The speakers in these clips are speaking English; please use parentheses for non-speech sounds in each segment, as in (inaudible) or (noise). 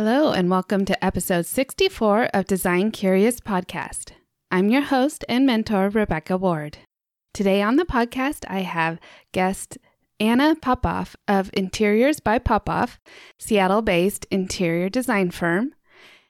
Hello, and welcome to episode 64 of Design Curious Podcast. I'm your host and mentor, Rebecca Ward. Today on the podcast, I have guest Anna Popov of Interiors by Popov, Seattle based interior design firm.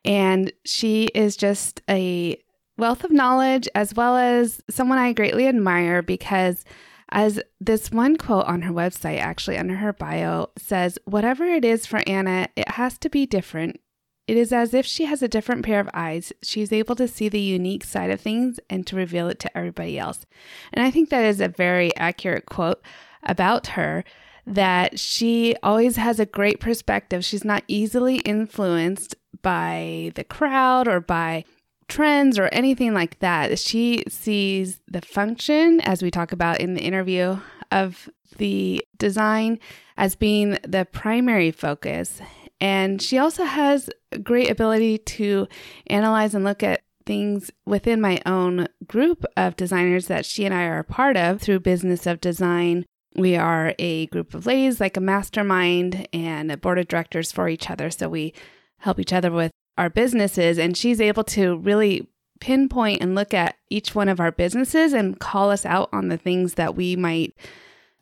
And she is just a wealth of knowledge as well as someone I greatly admire because as this one quote on her website, actually under her bio, says, Whatever it is for Anna, it has to be different. It is as if she has a different pair of eyes. She's able to see the unique side of things and to reveal it to everybody else. And I think that is a very accurate quote about her that she always has a great perspective. She's not easily influenced by the crowd or by trends or anything like that. She sees the function, as we talk about in the interview, of the design as being the primary focus. And she also has a great ability to analyze and look at things within my own group of designers that she and I are a part of through Business of Design. We are a group of ladies, like a mastermind and a board of directors for each other. So we help each other with our businesses. And she's able to really pinpoint and look at each one of our businesses and call us out on the things that we might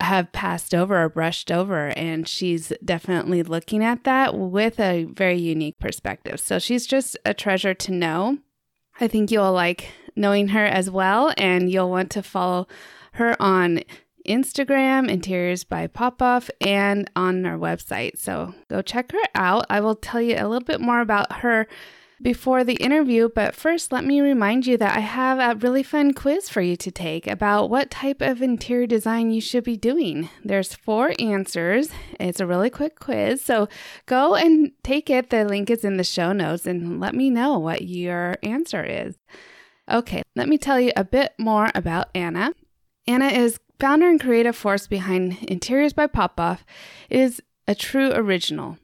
have passed over or brushed over. And she's definitely looking at that with a very unique perspective. So she's just a treasure to know. I think you'll like knowing her as well, and you'll want to follow her on Instagram, Interiors by Popov, and on our website. So go check her out. I will tell you a little bit more about her before the interview, but first, let me remind you that I have a really fun quiz for you to take about what type of interior design you should be doing. There's four answers. It's a really quick quiz, so go and take it. The link is in the show notes and let me know what your answer is. Okay, let me tell you a bit more about Anna. Anna is founder and creative force behind Interiors by Popov, is a true original.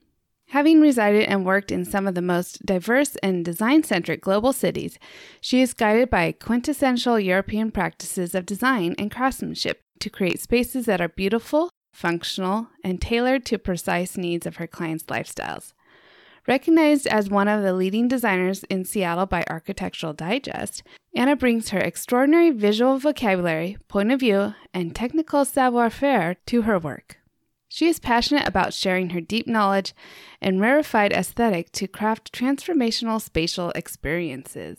Having resided and worked in some of the most diverse and design centric global cities, she is guided by quintessential European practices of design and craftsmanship to create spaces that are beautiful, functional, and tailored to precise needs of her clients' lifestyles. Recognized as one of the leading designers in Seattle by Architectural Digest, Anna brings her extraordinary visual vocabulary, point of view, and technical savoir faire to her work. She is passionate about sharing her deep knowledge and rarefied aesthetic to craft transformational spatial experiences.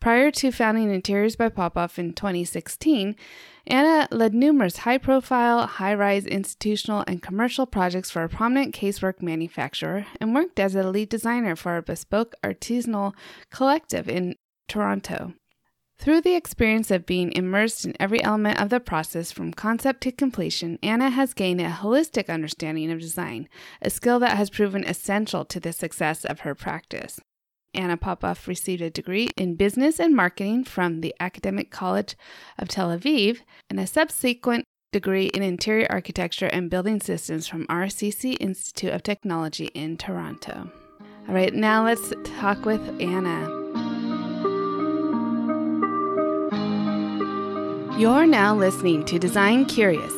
Prior to founding Interiors by Popov in 2016, Anna led numerous high profile, high rise institutional and commercial projects for a prominent casework manufacturer and worked as a lead designer for a bespoke artisanal collective in Toronto. Through the experience of being immersed in every element of the process from concept to completion, Anna has gained a holistic understanding of design, a skill that has proven essential to the success of her practice. Anna Popov received a degree in business and marketing from the Academic College of Tel Aviv and a subsequent degree in interior architecture and building systems from RCC Institute of Technology in Toronto. All right, now let's talk with Anna. You're now listening to Design Curious,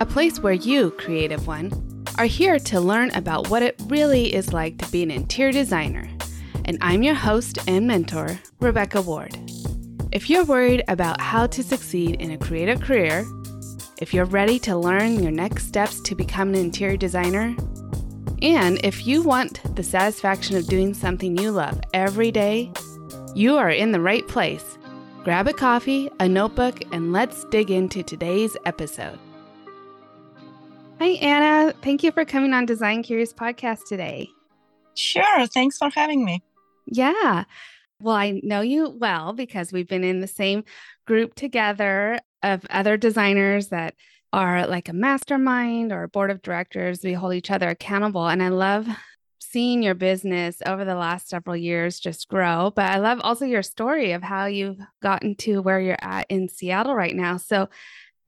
a place where you, creative one, are here to learn about what it really is like to be an interior designer and I'm your host and mentor, Rebecca Ward. If you're worried about how to succeed in a creative career, if you're ready to learn your next steps to become an interior designer, and if you want the satisfaction of doing something you love every day, you are in the right place. Grab a coffee, a notebook, and let's dig into today's episode. Hi, Anna. Thank you for coming on Design Curious Podcast today. Sure. Thanks for having me. Yeah. Well, I know you well because we've been in the same group together of other designers that are like a mastermind or a board of directors. We hold each other accountable. And I love seeing your business over the last several years just grow. But I love also your story of how you've gotten to where you're at in Seattle right now. So,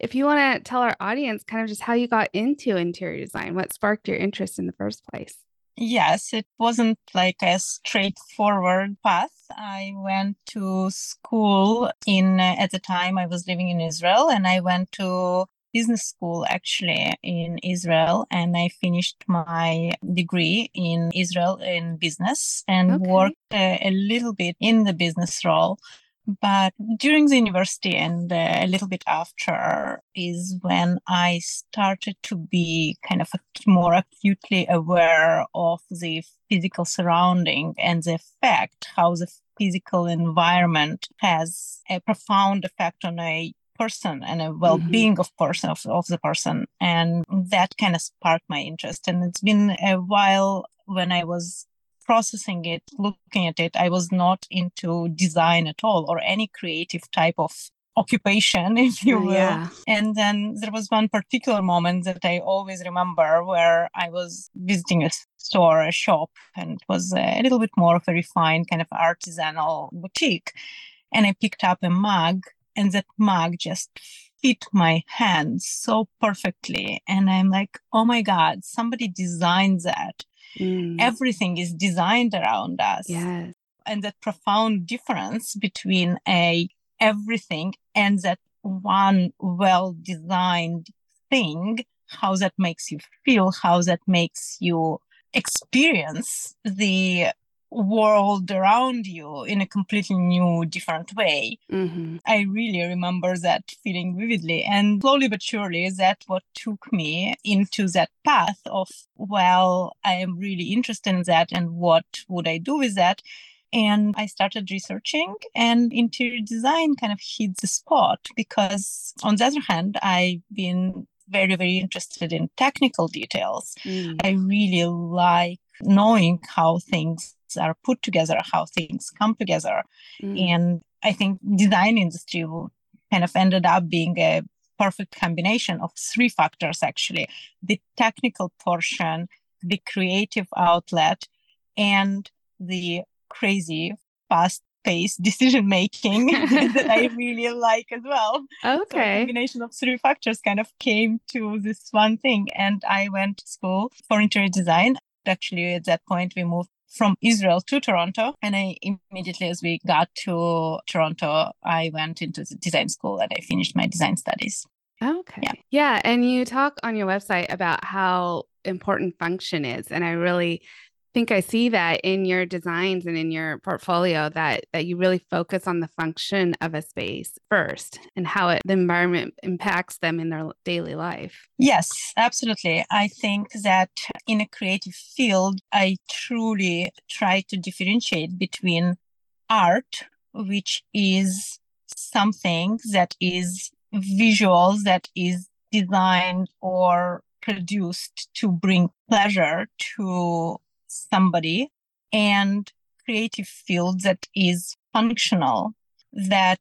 if you want to tell our audience kind of just how you got into interior design, what sparked your interest in the first place? Yes, it wasn't like a straightforward path. I went to school in, at the time I was living in Israel, and I went to business school actually in Israel and I finished my degree in Israel in business and okay. worked a, a, little bit in the business role. But during the university and uh, a little bit after is when I started to be kind of more acutely aware of the physical surrounding and the effect, how the physical environment has a profound effect on a person and a well-being mm-hmm. of person of, of the person and that kind of sparked my interest and it's been a while when i was processing it looking at it i was not into design at all or any creative type of occupation (laughs) if you oh, will. yeah. and then there was one particular moment that i always remember where i was visiting a store a shop and it was a little bit more of a refined kind of artisanal boutique. And i picked up a mug and that mug just fit my hands so perfectly. And i'm like oh my god somebody designed that mm. everything is designed around us yes and that profound difference between a everything and that one well designed thing how that makes you feel how that makes you experience the world around you in a completely new, different way. Mm-hmm. I really remember that feeling vividly. And slowly but surely, that what took me into that path of, well, I am really interested in that and what would I do with that? And I started researching, and interior design kind of hit the spot because, on the other hand, I've been very, very interested in technical details. Mm. I really like knowing how things are put together, how things come together. Mm. And I think design industry kind of ended up being a perfect combination of three factors actually the technical portion the creative outlet and the crazy fast paced (laughs) decision making (laughs) that I really like as well. Okay. So a combination of three factors kind of came to this one thing. And I went to school for interior design. Actually, at that point, we moved from Israel to Toronto. And I immediately, as we got to Toronto, I went into the design school and I finished my design studies. Okay. Yeah. yeah. And you talk on your website about how important function is. And I really think I see that in your designs and in your portfolio that that you really focus on the function of a space first and how it, the environment impacts them in their daily life. Yes, absolutely. I think that in a creative field, I truly try to differentiate between art, which is something that is visual, that is designed or produced to bring pleasure to somebody and creative field that is functional that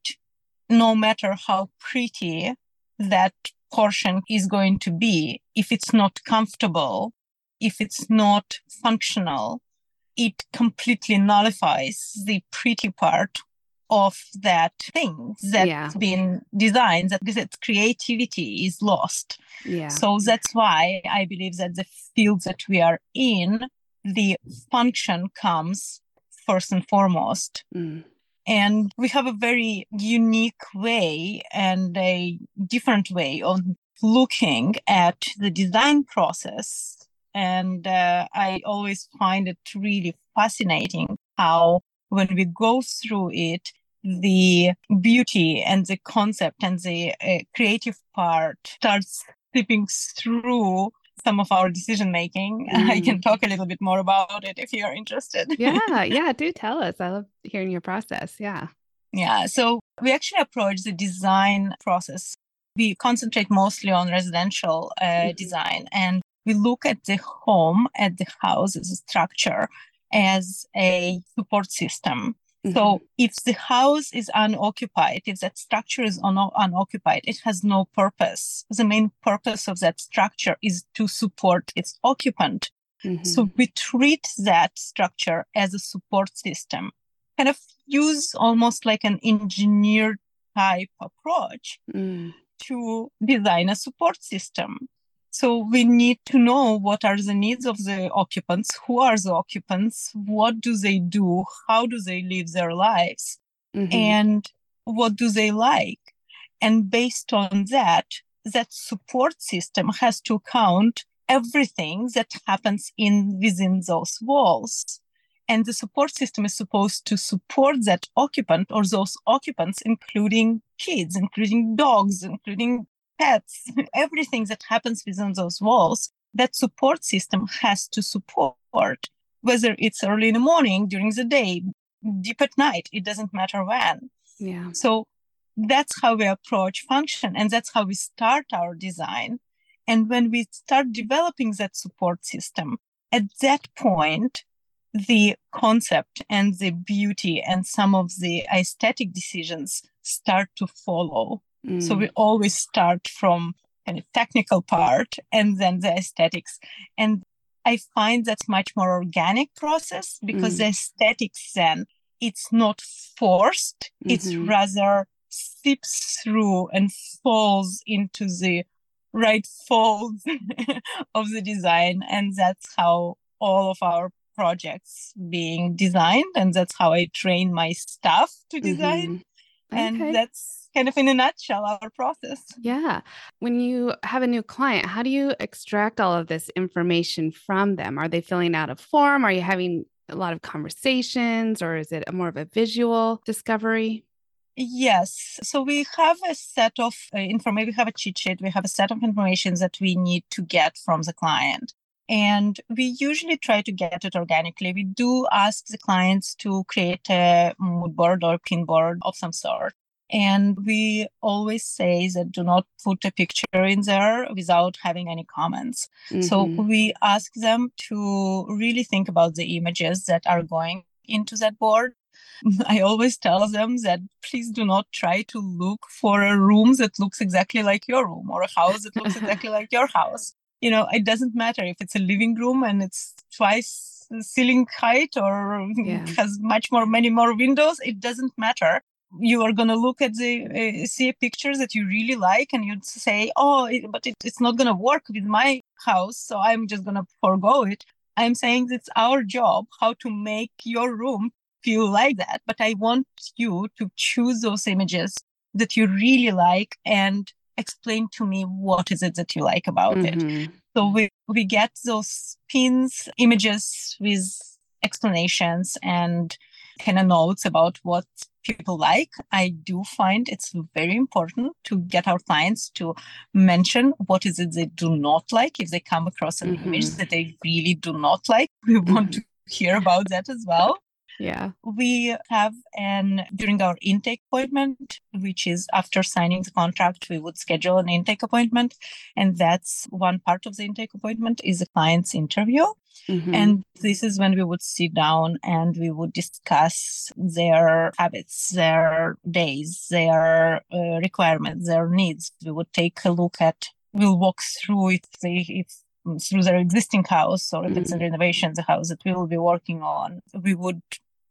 no matter how pretty that portion is going to be if it's not comfortable if it's not functional it completely nullifies the pretty part of that thing that's yeah. been designed that because its creativity is lost yeah so that's why i believe that the fields that we are in the function comes first and foremost. Mm. And we have a very unique way and a different way of looking at the design process. And uh, I always find it really fascinating how, when we go through it, the beauty and the concept and the uh, creative part starts slipping through some of our decision making. Mm. (laughs) I can mm. talk a little bit more about it if you're interested. (laughs) yeah, yeah, do tell us. I love hearing your process. Yeah. Yeah, so we actually approach the design process. We concentrate mostly on residential uh, mm-hmm. design and we look at the home, at the house as a structure, as a support system Mm-hmm. So if the house is unoccupied, if that structure is un- unoccupied, it has no purpose. The main purpose of that structure is to support its occupant. Mm-hmm. So we treat that structure as a support system, kind of use almost like an engineer type approach mm. to design a support system. So we need to know what are the needs of the occupants, who are the occupants, what do they do, how do they live their lives, mm-hmm. and what do they like. And based on that, that support system has to count everything that happens in within those walls and the support system is supposed to support that occupant or those occupants including kids including dogs including pets (laughs) everything that happens within those walls that support system has to support whether it's early in the morning during the day deep at night it doesn't matter when. Yeah. So that's how we approach function and that's how we start our design. And when we start developing that support system at that point the concept and the beauty and some of the aesthetic decisions start to follow mm. so we always start from kind of technical part and then the aesthetics and i find that's much more organic process because mm. the aesthetics then it's not forced mm-hmm. it's rather seeps through and falls into the right folds (laughs) of the design and that's how all of our projects being designed and that's how i train my staff to design mm-hmm. okay. and that's kind of in a nutshell our process yeah when you have a new client how do you extract all of this information from them are they filling out a form are you having a lot of conversations or is it more of a visual discovery Yes. So we have a set of uh, information, we have a cheat sheet, we have a set of information that we need to get from the client. And we usually try to get it organically. We do ask the clients to create a mood board or pin board of some sort. And we always say that do not put a picture in there without having any comments. Mm-hmm. So we ask them to really think about the images that are going into that board (laughs) I always tell them that please do not try to look for a room that looks exactly like your room or a house that looks exactly (laughs) like your house. You know, it doesn't matter if it's a living room and it's twice ceiling height or yeah. (laughs) has much more, many more windows. It doesn't matter. You are going to look at the, uh, see a picture that you really like and you'd say, oh, it, but it, it's not going to work with my house. So I'm just going to forego it. I'm saying it's our job how to make your room feel like that. But I want you to choose those images that you really like and explain to me what is it that you like about mm-hmm. it. So we, we get those pins, images with explanations and kind of notes about what people like. I do find it's very important to get our clients to mention what is it they do not like if they come across an mm-hmm. image that they really do not like. (laughs) We mm-hmm. want to hear about that as well. Yeah. We have an during our intake appointment, which is after signing the contract, we would schedule an intake appointment. And that's one part of the intake appointment is a client's interview. Mm-hmm. And this is when we would sit down and we would discuss their habits, their days, their uh, requirements, their needs. We would take a look at, we'll walk through if they, if through their existing house or if it's a mm-hmm. renovation the house that we will be working on we would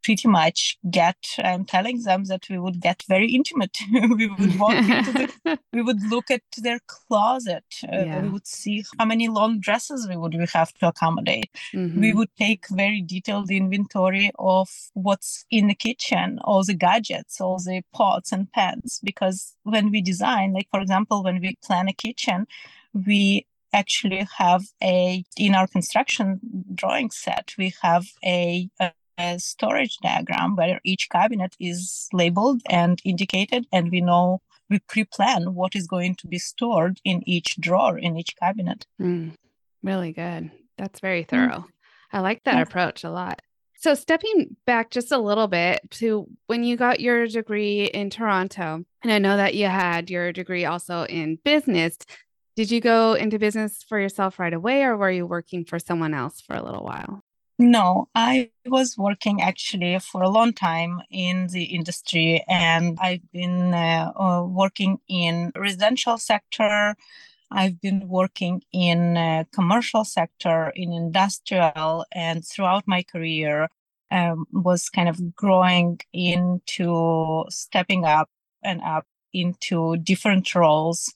pretty much get i'm telling them that we would get very intimate (laughs) we would walk into the (laughs) we would look at their closet uh, yeah. we would see how many long dresses we would we have to accommodate mm-hmm. we would take very detailed inventory of what's in the kitchen all the gadgets all the pots and pans because when we design like for example when we plan a kitchen we actually have a in our construction drawing set we have a, a a storage diagram where each cabinet is labeled and indicated, and we know we pre-plan what is going to be stored in each drawer in each cabinet. Mm, really good. That's very mm. thorough. Mm. I like that approach a lot. So, stepping back just a little bit to when you got your degree in Toronto, and I know that you had your degree also in business. Did you go into business for yourself right away, or were you working for someone else for a little while? No, I was working actually for a long time in the industry, and I've been uh, uh, working in residential sector. I've been working in uh, commercial sector, in industrial, and throughout my career, um, was kind of growing into stepping up and up into different roles,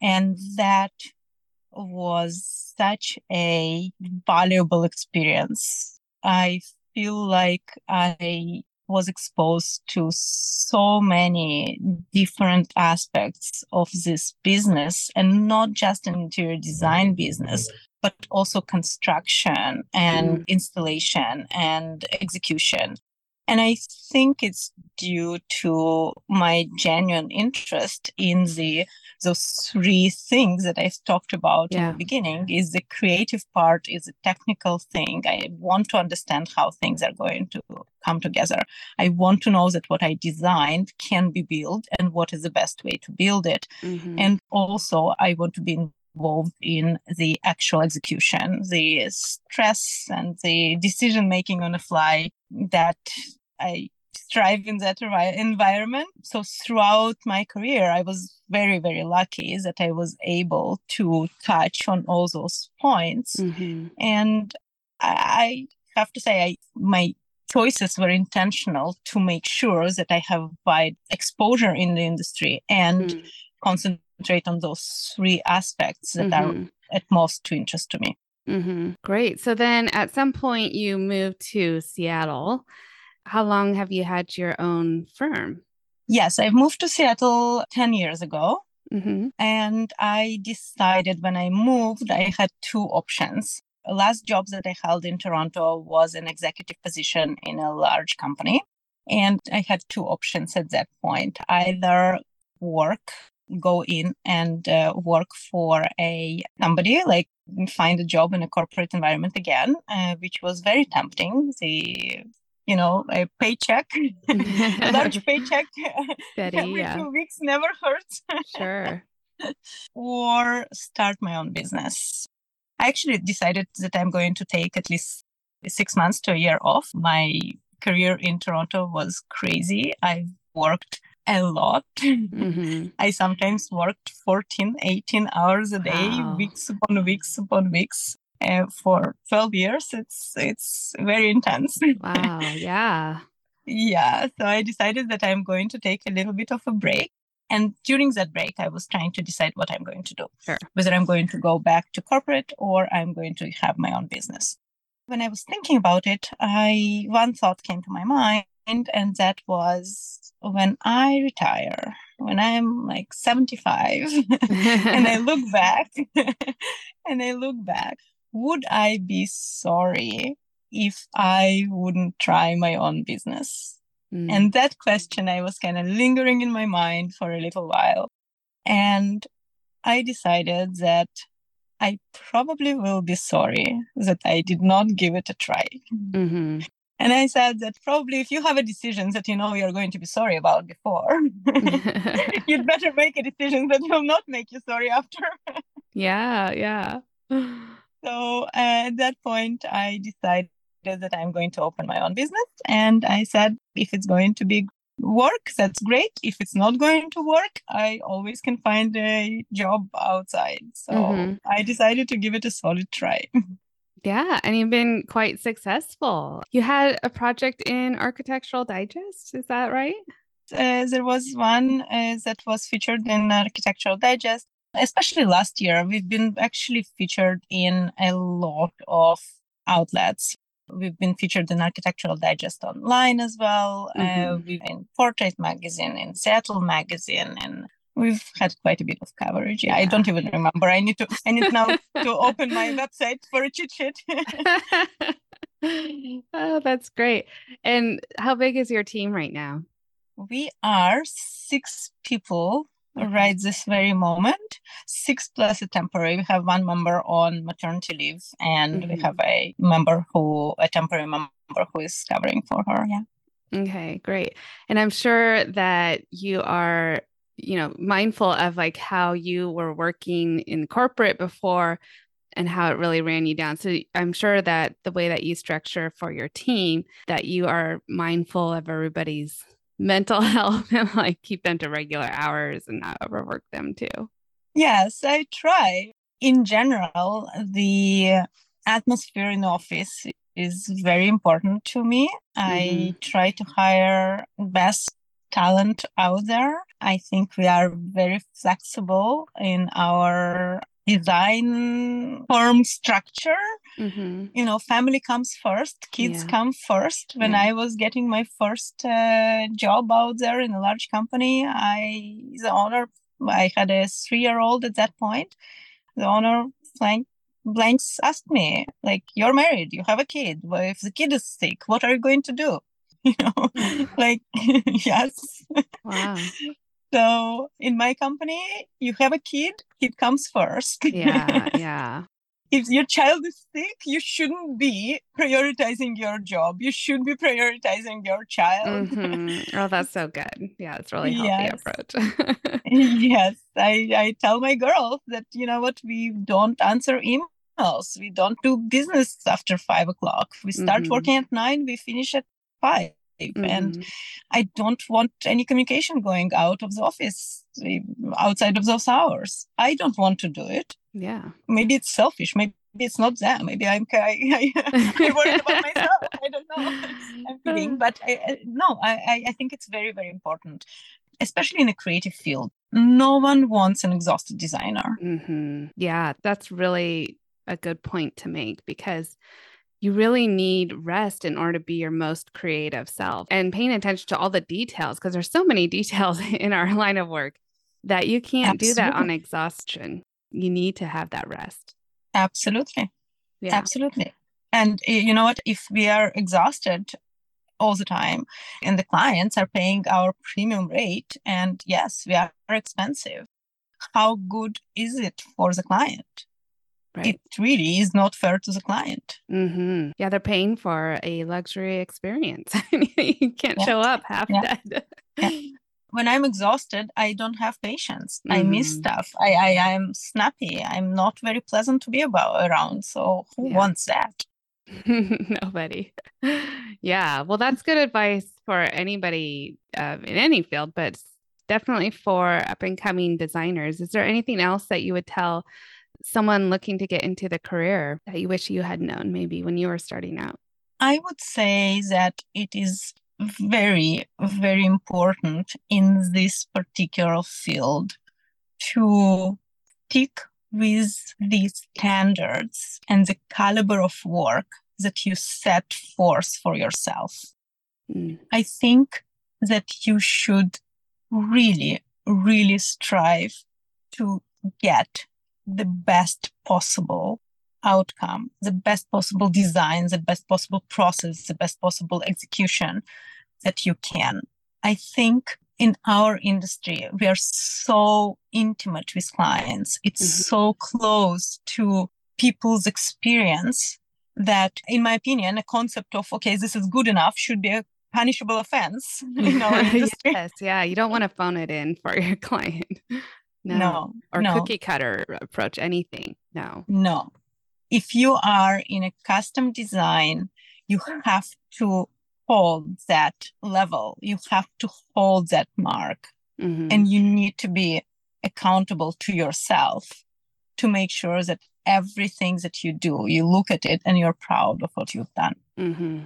and that was such a valuable experience. I feel like I was exposed to so many different aspects of this business and not just an interior design business but also construction and mm. installation and execution and I think it's due to my genuine interest in the those three things that I've talked about yeah. in the beginning is the creative part is a technical thing. I want to understand how things are going to come together. I want to know that what I designed can be built and what is the best way to build it. Mm-hmm. And also I want to be involved in the actual execution, the stress and the decision making on the fly that I thrive in that environment. So throughout my career, I was very, very lucky that I was able to touch on all those points. Mm-hmm. And I have to say, I, my choices were intentional to make sure that I have wide exposure in the industry and mm. concentrate on those three aspects that mm-hmm. are at most to interest to me. Mm-hmm. Great. So then at some point you moved to Seattle how long have you had your own firm? Yes, I've moved to Seattle 10 years ago. Mm-hmm. And I decided when I moved, I had two options. The last job that I held in Toronto was an executive position in a large company. And I had two options at that point either work, go in and uh, work for a somebody, like find a job in a corporate environment again, uh, which was very tempting. The you know, a paycheck, a (laughs) large (laughs) paycheck Betty, (laughs) every yeah. two weeks never hurts. sure. or start my own business. I actually decided that I'm going to take at least six months to a year off. My career in Toronto was crazy. I worked a lot. Mm-hmm. I sometimes worked 14, 18 hours a day, wow. weeks upon weeks upon weeks uh, for 12 years it's it's very intense. Wow (laughs) yeah. Yeah so i decided that i'm going to take a little bit of a break. And during that break i was trying to decide what i'm going to do. Sure. whether i'm going to go back to corporate or i'm going to have my own business. When i was thinking about it i one thought came to my mind and that was when i retire when i'm like 75 (laughs) and i look back (laughs) and i look back would I be sorry if I wouldn't try my own business? Mm. And that question I was kind of lingering in my mind for a little while. And I decided that I probably will be sorry that I did not give it a try. Mm-hmm. And I said that probably if you have a decision that you know you're going to be sorry about before, (laughs) you'd better make a decision that will not make you sorry after. (laughs) yeah, yeah. So uh, at that point, I decided that I'm going to open my own business. And I said, if it's going to be work, that's great. If it's not going to work, I always can find a job outside. So mm-hmm. I decided to give it a solid try. (laughs) Yeah, and you've been quite successful. You had a project in Architectural Digest, is that right? Uh, there was one uh, that was featured in Architectural Digest especially last year, we've been actually featured in a lot of outlets. We've been featured in Architectural Digest online as well. Uh, mm-hmm. Uh, we've been Portrait Magazine, in Seattle Magazine, and we've had quite a bit of coverage. Yeah, I don't even remember. I need to. I need now (laughs) to open my website for a cheat sheet. (laughs) oh, that's great. And how big is your team right now? We are six people right this very moment. Six plus a temporary. We have one member on maternity leave, and mm-hmm. we have a member who, a temporary member who is covering for her. Yeah. Okay, great. And I'm sure that you are, you know, mindful of like how you were working in corporate before and how it really ran you down. So I'm sure that the way that you structure for your team, that you are mindful of everybody's mental (laughs) health and like keep them to regular hours and not overwork them too. Yes, I try. In general, the atmosphere in the office is very important to me. Mm-hmm. I try to hire best talent out there. I think we are very flexible in our design firm structure. Mm-hmm. You know, family comes first, kids yeah. come first. When yeah. I was getting my first uh, job out there in a large company, I, the owner, I had a three year old at that point. The owner blank, blanks asked me, like, you're married, you have a kid. Well, if the kid is sick, what are you going to do? (laughs) You know, (laughs) like, (laughs) yes. Wow. So in my company, you have a kid, kid comes first. Yeah, (laughs) yeah. if your child is sick, you shouldn't be prioritizing your job. You should be prioritizing your child. Mm-hmm. Oh, that's so good. Yeah, it's really healthy yes. approach. (laughs) yes, I, I tell my girls that you know what we don't answer emails. We don't do business after five o'clock. We start mm-hmm. working at nine. We finish at five. Mm-hmm. And I don't want any communication going out of the office outside of those hours. I don't want to do it. Yeah. Maybe it's selfish. Maybe it's not them. Maybe I'm (laughs) I, I, I worried about (laughs) myself. I don't know. (laughs) I'm kidding. But I, no, I, I think it's very, very important, especially in a creative field. No one wants an exhausted designer. Mm-hmm. Yeah, that's really a good point to make because you really need rest in order to be your most creative self and paying attention to all the details because there's so many (laughs) details in our line of work that you can't Absolutely. do that on exhaustion. You need to have that rest. Absolutely. Yeah. Absolutely. And you know what? If we are exhausted all the time and the clients are paying our premium rate, and yes, we are expensive, how good is it for the client? Right. It really is not fair to the client. Mm-hmm. Yeah, they're paying for a luxury experience. (laughs) you can't yeah. show up half yeah. dead. yeah. When I'm exhausted, I don't have patience. Mm-hmm. I miss mm-hmm. stuff. I, I am snappy. I'm not very pleasant to be about around. So who wants that? (laughs) Nobody. Yeah. Well, that's good advice for anybody uh, in any field, but definitely for up and coming designers. Is there anything else that you would tell someone looking to get into the career that you wish you had known maybe when you were starting out? I would say that it is very, very important in this particular field to stick with the standards and the caliber of work that you set forth for yourself. Mm. I think that you should really, really strive to get the best possible outcome, the best possible design, the best possible process, the best possible execution that you can. I think in our industry, we are so intimate with clients. It's mm-hmm. so close to people's experience that, in my opinion, a concept of, okay, this is good enough should be a punishable offense (laughs) in our (laughs) industry. yes, yeah. You don't want to phone it in for your (laughs) client. No. no or no. cookie cutter approach, anything. No. No. If you are in a custom design, you have to hold that level. You have to hold that mark. Mm-hmm. And you need to be accountable to yourself to make sure that everything that you do, you look at it and you're proud of what you've done. Mm-hmm.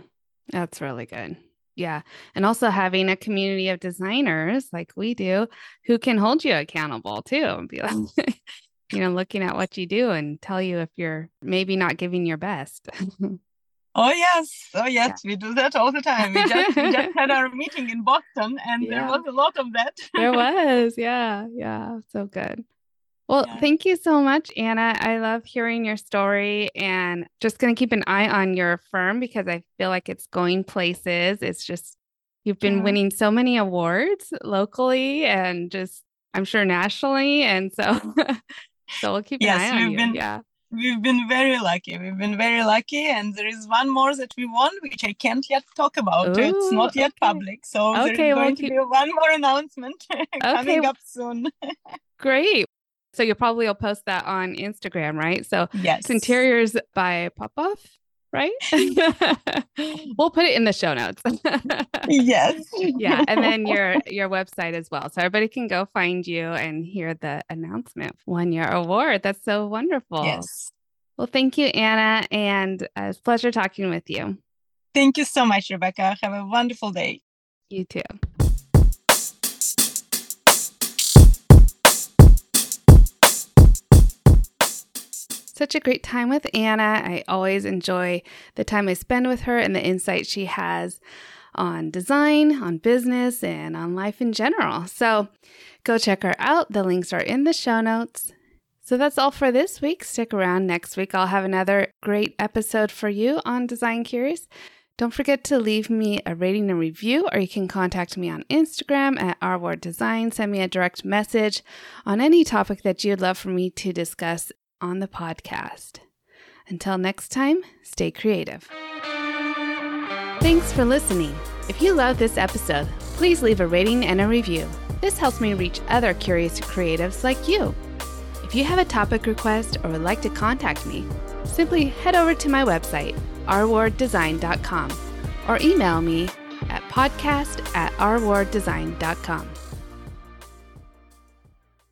That's really good. Yeah. And also having a community of designers like we do who can hold you accountable too and be mm. like, (laughs) you know, looking at what you do and tell you if you're maybe not giving your best. (laughs) oh, yes. Oh, yes. Yeah. We do that all the time. We just, we just had our (laughs) meeting in Boston and yeah. there was a lot of that. there was. Yeah. Yeah. So good. Well, yeah. thank you so much, Anna. I love hearing your story and just going to keep an eye on your firm because I feel like it's going places. It's just, you've been yeah. winning so many awards locally and just, I'm sure nationally. And so, (laughs) so we'll keep an yes, eye on you. Been, yeah. We've been very lucky. We've been very lucky. And there is one more that we won, which I can't yet talk about. Ooh, it's not yet okay. public. So okay, there's going we'll to keep... be one more announcement (laughs) coming up soon. (laughs) Great. So you'll probably will post that on Instagram, right? So yes, interiors by Popov, right? (laughs) we'll put it in the show notes. (laughs) yes. yeah, and then your your website as well, so everybody can go find you and hear the announcement. Won your award. That's so wonderful. Yes. Well, thank you, Anna, and uh, it's a pleasure talking with you. Thank you so much, Rebecca. Have a wonderful day. You too. Such a great time with Anna. I always enjoy the time I spend with her and the insight she has on design, on business, and on life in general. So go check her out. The links are in the show notes. So that's all for this week. Stick around next week. I'll have another great episode for you on Design Curious. Don't forget to leave me a rating and review, or you can contact me on Instagram at rward design. Send me a direct message on any topic that you'd love for me to discuss on the podcast. Until next time, stay creative. Thanks for listening. If you love this episode, please leave a rating and a review. This helps me reach other curious creatives like you. If you have a topic request or would like to contact me, simply head over to my website, rwarddesign.com, or email me at podcast at rwarddesign.com.